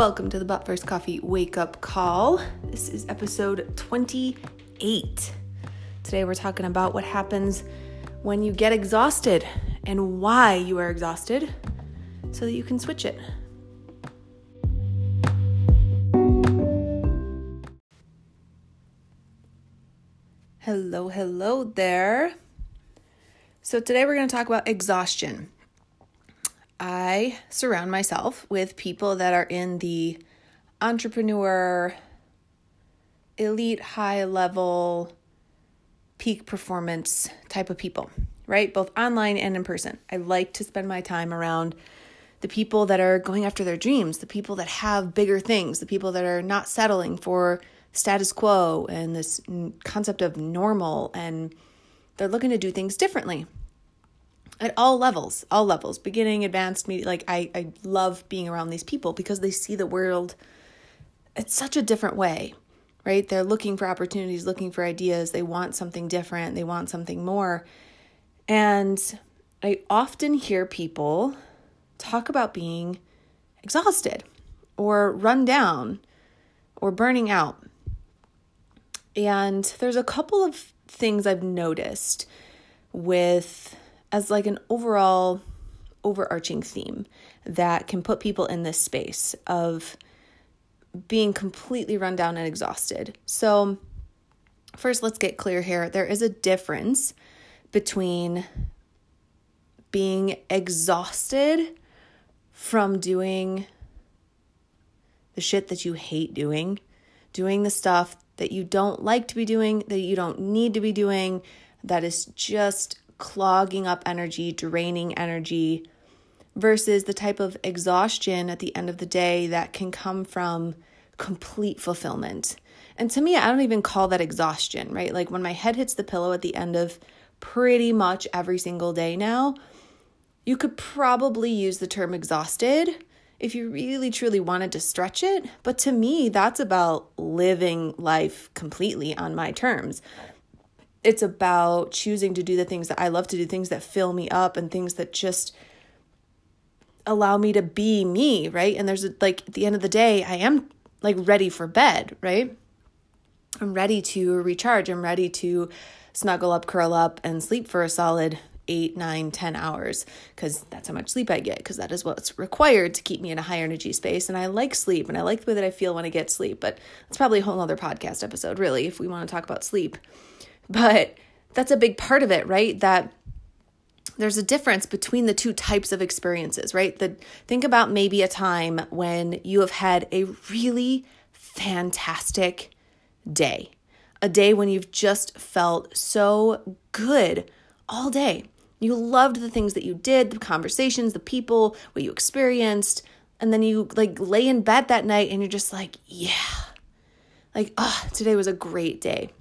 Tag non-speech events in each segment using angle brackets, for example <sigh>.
Welcome to the But First Coffee Wake Up Call. This is episode 28. Today we're talking about what happens when you get exhausted and why you are exhausted so that you can switch it. Hello, hello there. So, today we're going to talk about exhaustion. I surround myself with people that are in the entrepreneur, elite, high level, peak performance type of people, right? Both online and in person. I like to spend my time around the people that are going after their dreams, the people that have bigger things, the people that are not settling for status quo and this concept of normal and they're looking to do things differently at all levels, all levels, beginning, advanced, media. Like I, I love being around these people because they see the world it's such a different way, right? They're looking for opportunities, looking for ideas. They want something different. They want something more. And I often hear people talk about being exhausted or run down or burning out. And there's a couple of things I've noticed with as like an overall overarching theme that can put people in this space of being completely run down and exhausted. So, first, let's get clear here. There is a difference between being exhausted from doing the shit that you hate doing, doing the stuff that you don't like to be doing, that you don't need to be doing, that is just clogging up energy, draining energy, versus the type of exhaustion at the end of the day that can come from complete fulfillment. And to me, I don't even call that exhaustion, right? Like when my head hits the pillow at the end of pretty much every single day now, you could probably use the term exhausted if you really truly wanted to stretch it. But to me, that's about living life completely on my terms it's about choosing to do the things that I love to do, things that fill me up and things that just allow me to be me, right? And there's a, like at the end of the day, I am like ready for bed, right? I'm ready to recharge. I'm ready to snuggle up, curl up, and sleep for a solid eight, nine, ten hours because that's how much sleep I get because that is what's required to keep me in a high energy space. And I like sleep and I like the way that I feel when I get sleep, but it's probably a whole other podcast episode, really, if we want to talk about sleep. But that's a big part of it, right? That there's a difference between the two types of experiences, right? The think about maybe a time when you have had a really fantastic day. A day when you've just felt so good all day. You loved the things that you did, the conversations, the people, what you experienced, and then you like lay in bed that night and you're just like, yeah. Like, oh, today was a great day.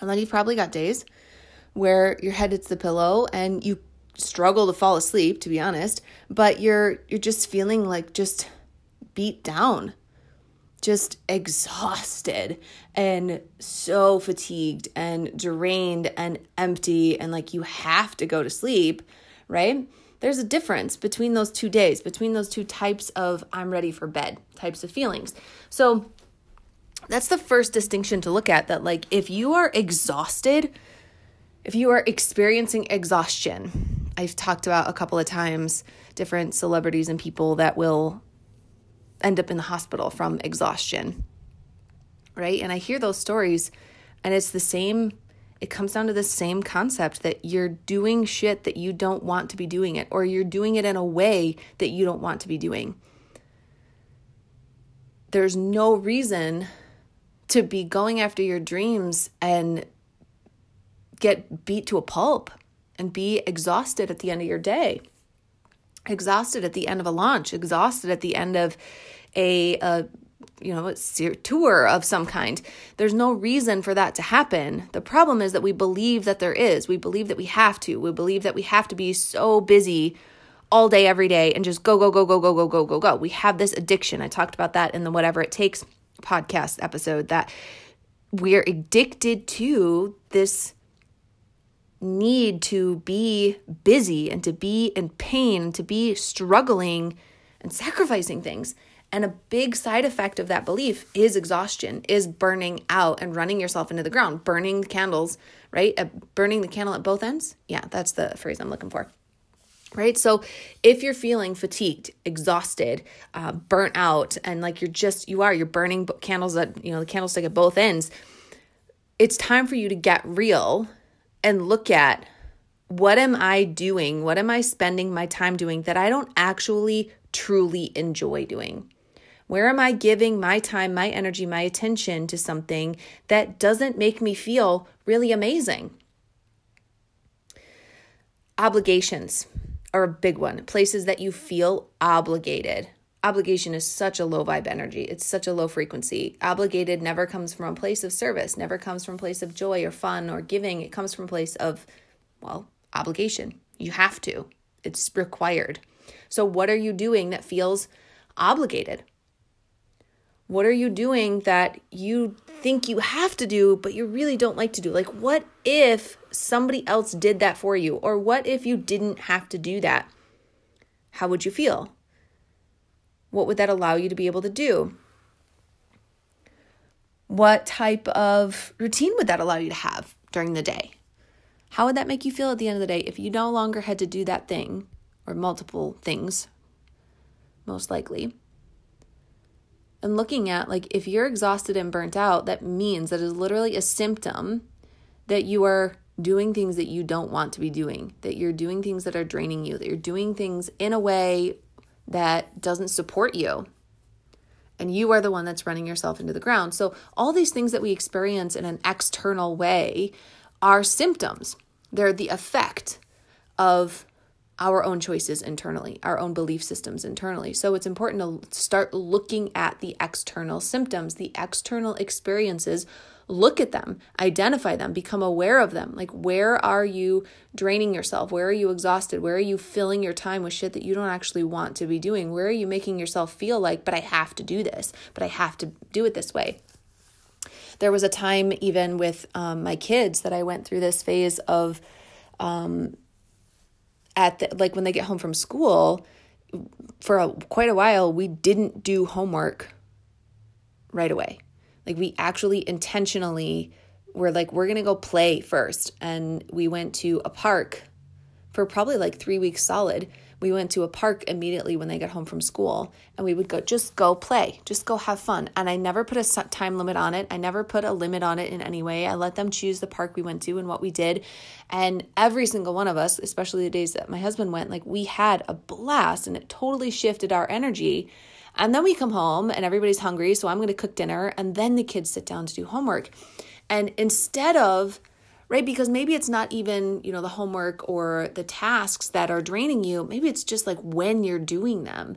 And then you've probably got days where your head hits the pillow and you struggle to fall asleep, to be honest, but you're you're just feeling like just beat down, just exhausted and so fatigued and drained and empty and like you have to go to sleep, right? There's a difference between those two days, between those two types of I'm ready for bed types of feelings. So that's the first distinction to look at that like if you are exhausted if you are experiencing exhaustion i've talked about a couple of times different celebrities and people that will end up in the hospital from exhaustion right? And i hear those stories and it's the same it comes down to the same concept that you're doing shit that you don't want to be doing it or you're doing it in a way that you don't want to be doing. There's no reason to be going after your dreams and get beat to a pulp and be exhausted at the end of your day exhausted at the end of a launch exhausted at the end of a, a you know, a tour of some kind. There's no reason for that to happen. The problem is that we believe that there is. We believe that we have to. We believe that we have to be so busy all day, every day, and just go, go, go, go, go, go, go, go, go. We have this addiction. I talked about that in the whatever it takes podcast episode that we're addicted to this need to be busy and to be in pain, to be struggling and sacrificing things. And a big side effect of that belief is exhaustion, is burning out and running yourself into the ground, burning the candles, right? Uh, burning the candle at both ends. Yeah, that's the phrase I'm looking for. Right. So if you're feeling fatigued, exhausted, uh, burnt out, and like you're just, you are, you're burning candles at, you know, the candlestick at both ends, it's time for you to get real and look at what am I doing? What am I spending my time doing that I don't actually truly enjoy doing? Where am I giving my time, my energy, my attention to something that doesn't make me feel really amazing? Obligations are a big one. Places that you feel obligated. Obligation is such a low vibe energy. It's such a low frequency. Obligated never comes from a place of service, never comes from a place of joy or fun or giving. It comes from a place of, well, obligation. You have to, it's required. So, what are you doing that feels obligated? What are you doing that you think you have to do, but you really don't like to do? Like, what if somebody else did that for you? Or what if you didn't have to do that? How would you feel? What would that allow you to be able to do? What type of routine would that allow you to have during the day? How would that make you feel at the end of the day if you no longer had to do that thing or multiple things, most likely? And looking at like if you're exhausted and burnt out, that means that is literally a symptom that you are doing things that you don't want to be doing, that you're doing things that are draining you, that you're doing things in a way that doesn't support you. And you are the one that's running yourself into the ground. So, all these things that we experience in an external way are symptoms. They're the effect of our own choices internally, our own belief systems internally. So it's important to start looking at the external symptoms, the external experiences. Look at them, identify them, become aware of them. Like, where are you draining yourself? Where are you exhausted? Where are you filling your time with shit that you don't actually want to be doing? Where are you making yourself feel like, but I have to do this, but I have to do it this way? There was a time, even with um, my kids, that I went through this phase of um, at the, like when they get home from school for a, quite a while we didn't do homework right away. Like we actually intentionally were like we're going to go play first. And we went to a park for probably like 3 weeks solid we went to a park immediately when they got home from school and we would go just go play. Just go have fun. And i never put a time limit on it. I never put a limit on it in any way. I let them choose the park we went to and what we did. And every single one of us especially the days that my husband went like we had a blast and it totally shifted our energy. And then we come home and everybody's hungry so i'm going to cook dinner and then the kids sit down to do homework. And instead of right? Because maybe it's not even, you know, the homework or the tasks that are draining you. Maybe it's just like when you're doing them.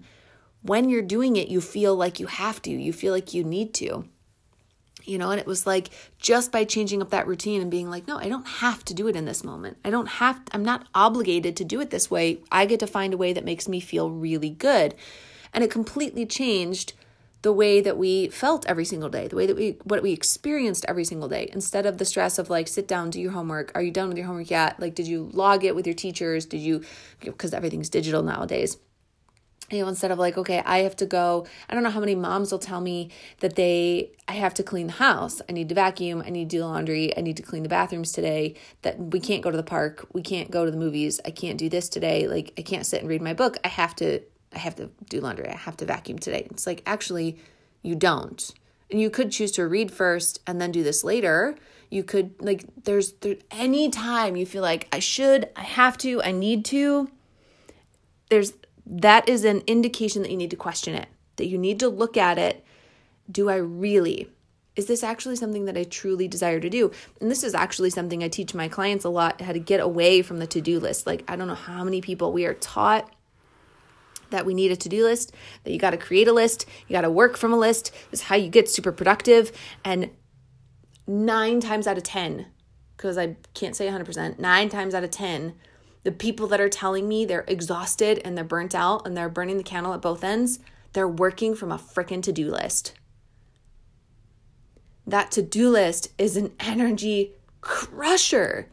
When you're doing it, you feel like you have to, you feel like you need to. You know, and it was like just by changing up that routine and being like, no, I don't have to do it in this moment. I don't have, I'm not obligated to do it this way. I get to find a way that makes me feel really good. And it completely changed the way that we felt every single day, the way that we what we experienced every single day, instead of the stress of like sit down, do your homework. Are you done with your homework yet? Like, did you log it with your teachers? Did you because everything's digital nowadays. You know, instead of like, okay, I have to go. I don't know how many moms will tell me that they, I have to clean the house. I need to vacuum. I need to do laundry. I need to clean the bathrooms today. That we can't go to the park. We can't go to the movies. I can't do this today. Like, I can't sit and read my book. I have to I have to do laundry. I have to vacuum today. It's like, actually, you don't. And you could choose to read first and then do this later. You could, like, there's there, any time you feel like I should, I have to, I need to, there's that is an indication that you need to question it, that you need to look at it. Do I really? Is this actually something that I truly desire to do? And this is actually something I teach my clients a lot how to get away from the to do list. Like, I don't know how many people we are taught that we need a to do list, that you got to create a list, you got to work from a list. This is how you get super productive. And nine times out of 10, because I can't say 100%, nine times out of 10, the people that are telling me they're exhausted and they're burnt out and they're burning the candle at both ends, they're working from a freaking to do list. That to do list is an energy crusher.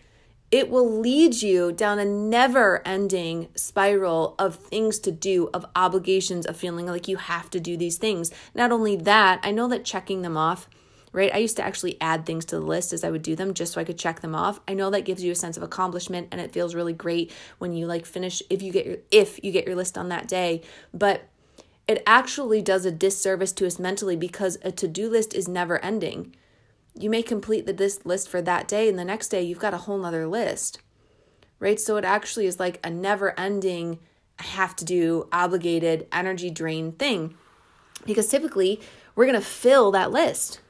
It will lead you down a never ending spiral of things to do, of obligations, of feeling like you have to do these things. Not only that, I know that checking them off, right? I used to actually add things to the list as I would do them just so I could check them off. I know that gives you a sense of accomplishment and it feels really great when you like finish if you get your if you get your list on that day, but it actually does a disservice to us mentally because a to-do list is never ending you may complete the this list for that day and the next day you've got a whole nother list right? So it actually is like a never ending have to do obligated energy drain thing. Because typically we're going to fill that list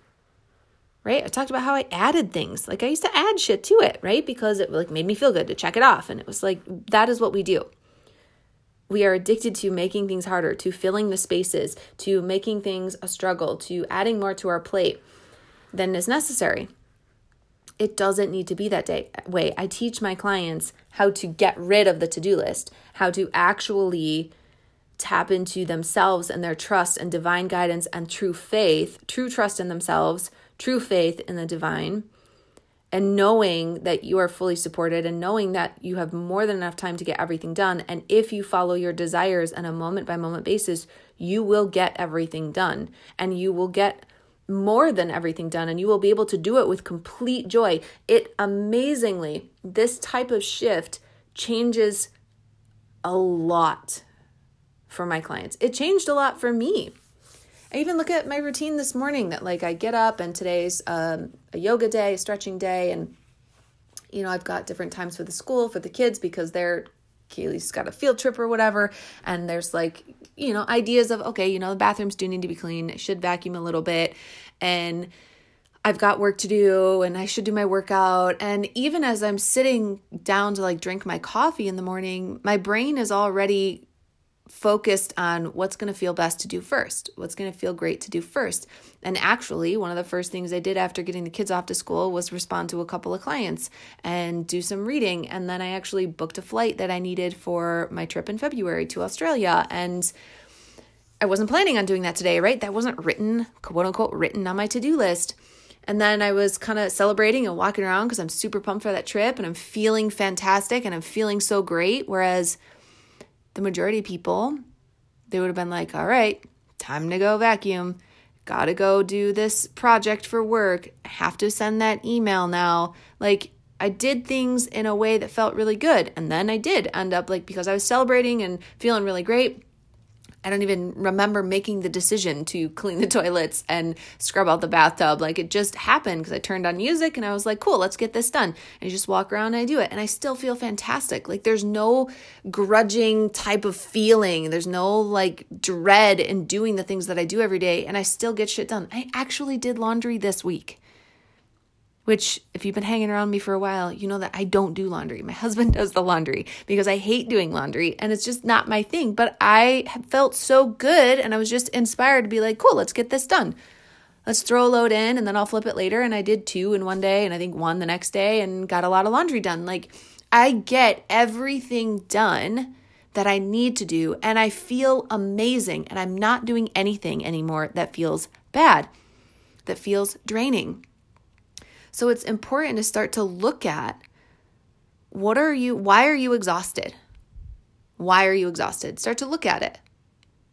right? I talked about how i added things. Like i used to add shit to it right? Because it like made me feel good to check it off and it was like that is what we do. We are addicted to making things harder to filling the spaces to making things a struggle to adding more to our plate than is necessary. It doesn't need to be that day, way. I teach my clients how to get rid of the to do list, how to actually tap into themselves and their trust and divine guidance and true faith, true trust in themselves, true faith in the divine, and knowing that you are fully supported and knowing that you have more than enough time to get everything done. And if you follow your desires on a moment by moment basis, you will get everything done and you will get more than everything done and you will be able to do it with complete joy. It amazingly, this type of shift changes a lot for my clients. It changed a lot for me. I even look at my routine this morning that like I get up and today's um, a yoga day, a stretching day, and you know, I've got different times for the school for the kids because they're Kaylee's got a field trip or whatever, and there's like you know, ideas of, okay, you know, the bathrooms do need to be clean. I should vacuum a little bit. And I've got work to do and I should do my workout. And even as I'm sitting down to like drink my coffee in the morning, my brain is already focused on what's going to feel best to do first, what's going to feel great to do first. And actually, one of the first things I did after getting the kids off to school was respond to a couple of clients and do some reading. And then I actually booked a flight that I needed for my trip in February to Australia. And I wasn't planning on doing that today, right? That wasn't written, quote unquote, written on my to do list. And then I was kind of celebrating and walking around because I'm super pumped for that trip and I'm feeling fantastic and I'm feeling so great. Whereas the majority of people, they would have been like, all right, time to go vacuum. Gotta go do this project for work. Have to send that email now. Like, I did things in a way that felt really good. And then I did end up like, because I was celebrating and feeling really great, I don't even remember making the decision to clean the <laughs> toilets and scrub out the bathtub. Like it just happened because I turned on music and I was like, cool, let's get this done. And I just walk around and I do it. And I still feel fantastic. Like there's no grudging type of feeling. There's no like dread in doing the things that I do every day. And I still get shit done. I actually did laundry this week which if you've been hanging around me for a while, you know that I don't do laundry. My <laughs> husband does the laundry because I hate doing laundry and it's just not my thing. But I felt so good and I was just inspired to be like, cool, let's get this done. Let's throw a load in and then I'll flip it later. And I did two in one day and I think one the next day and got a lot of laundry done. Like I get everything done that I need to do and I feel amazing and I'm not doing anything anymore that feels bad, that feels draining. So it's important to start to look at what are you, why are you exhausted? Why are you exhausted? Start to look at it.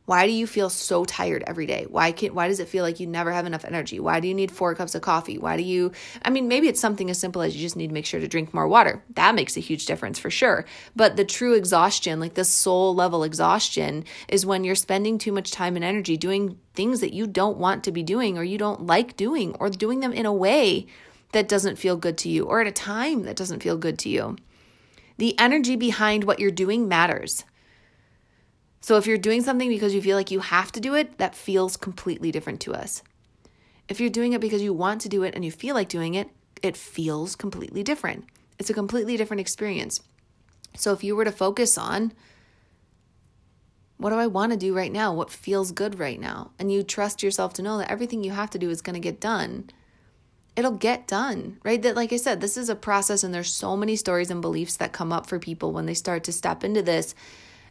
Why do you feel so tired every day? Why can why does it feel like you never have enough energy? Why do you need 4 cups of coffee? Why do you I mean maybe it's something as simple as you just need to make sure to drink more water. That makes a huge difference for sure. But the true exhaustion, like the soul level exhaustion is when you're spending too much time and energy doing things that you don't want to be doing or you don't like doing or doing them in a way that doesn't feel good to you or at a time that doesn't feel good to you. The energy behind what you're doing matters. So if you're doing something because you feel like you have to do it, that feels completely different to us. If you're doing it because you want to do it and you feel like doing it, it feels completely different. It's a completely different experience. So if you were to focus on what do I want to do right now? What feels good right now? And you trust yourself to know that everything you have to do is going to get done it'll get done, right? That, like I said, this is a process, and there's so many stories and beliefs that come up for people when they start to step into this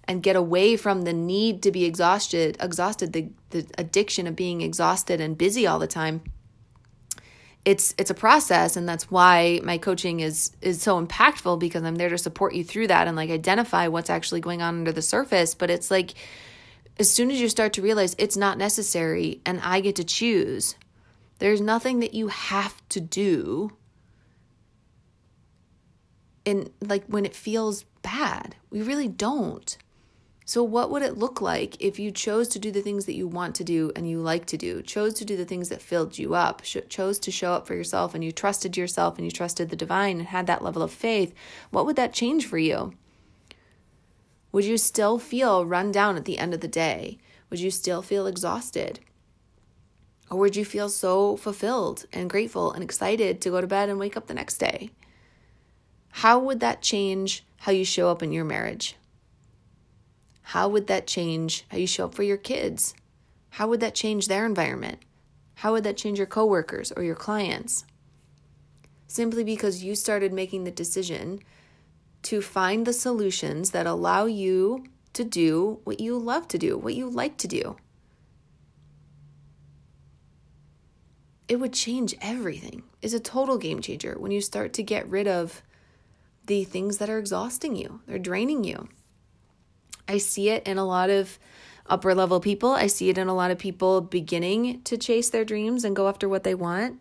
and get away from the need to be exhausted, exhausted, the, the addiction of being exhausted and busy all the time. it's it's a process and that's why my coaching is is so impactful because I'm there to support you through that and like identify what's actually going on under the surface but it's like as soon as you start to realize it's not necessary and I get to choose there's nothing that you have to do in like when it feels bad we really don't so, what would it look like if you chose to do the things that you want to do and you like to do, chose to do the things that filled you up, chose to show up for yourself and you trusted yourself and you trusted the divine and had that level of faith? What would that change for you? Would you still feel run down at the end of the day? Would you still feel exhausted? Or would you feel so fulfilled and grateful and excited to go to bed and wake up the next day? How would that change how you show up in your marriage? How would that change how you show up for your kids? How would that change their environment? How would that change your coworkers or your clients? Simply because you started making the decision to find the solutions that allow you to do what you love to do, what you like to do. It would change everything. It's a total game changer when you start to get rid of the things that are exhausting you, they're draining you. I see it in a lot of upper level people. I see it in a lot of people beginning to chase their dreams and go after what they want.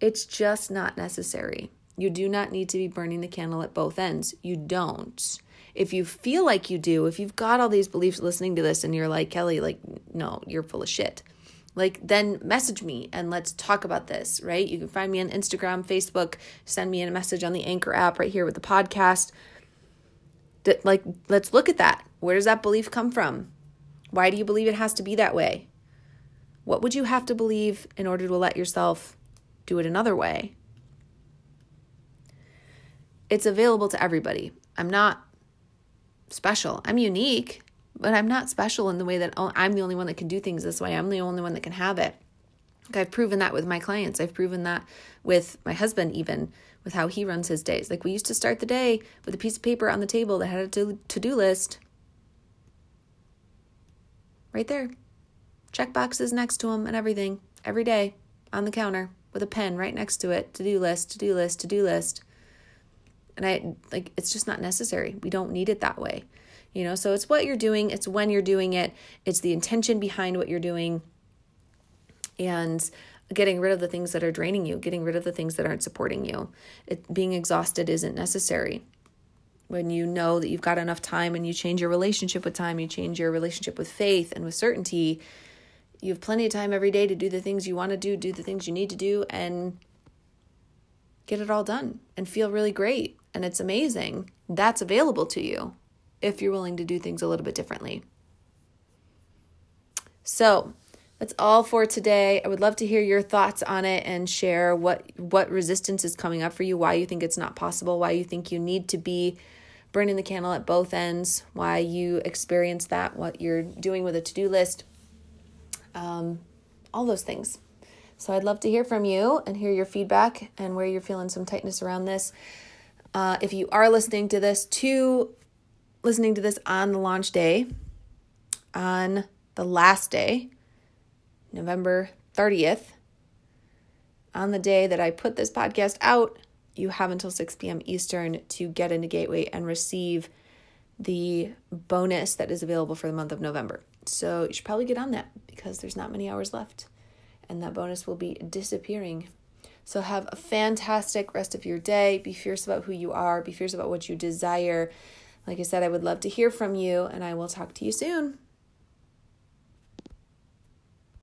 It's just not necessary. You do not need to be burning the candle at both ends. You don't. If you feel like you do, if you've got all these beliefs listening to this and you're like, Kelly, like, no, you're full of shit. Like, then message me and let's talk about this, right? You can find me on Instagram, Facebook, send me a message on the Anchor app right here with the podcast. Like let's look at that. Where does that belief come from? Why do you believe it has to be that way? What would you have to believe in order to let yourself do it another way? It's available to everybody. I'm not special. I'm unique but i'm not special in the way that oh, i'm the only one that can do things this way i'm the only one that can have it Like I've proven that with my clients. I've proven that with my husband, even with how he runs his days. Like we used to start the day with a piece of paper on the table that had a to do list. Right there. Check boxes next to him and everything every day on the counter with a pen right next to it. To do list, to do list, to do list. And I like it's just not necessary. We don't need it that way. You know, so it's what you're doing, it's when you're doing it, it's the intention behind what you're doing. And getting rid of the things that are draining you, getting rid of the things that aren't supporting you. It, being exhausted isn't necessary. When you know that you've got enough time and you change your relationship with time, you change your relationship with faith and with certainty, you have plenty of time every day to do the things you want to do, do the things you need to do, and get it all done and feel really great. And it's amazing. That's available to you if you're willing to do things a little bit differently. So, that's all for today. I would love to hear your thoughts on it and share what what resistance is coming up for you, why you think it's not possible, why you think you need to be burning the candle at both ends, why you experience that, what you're doing with a to-do list. Um, all those things. So I'd love to hear from you and hear your feedback and where you're feeling some tightness around this. Uh, if you are listening to this, to listening to this on the launch day, on the last day, November 30th, on the day that I put this podcast out, you have until 6 p.m. Eastern to get into Gateway and receive the bonus that is available for the month of November. So you should probably get on that because there's not many hours left and that bonus will be disappearing. So have a fantastic rest of your day. Be fierce about who you are, be fierce about what you desire. Like I said, I would love to hear from you and I will talk to you soon.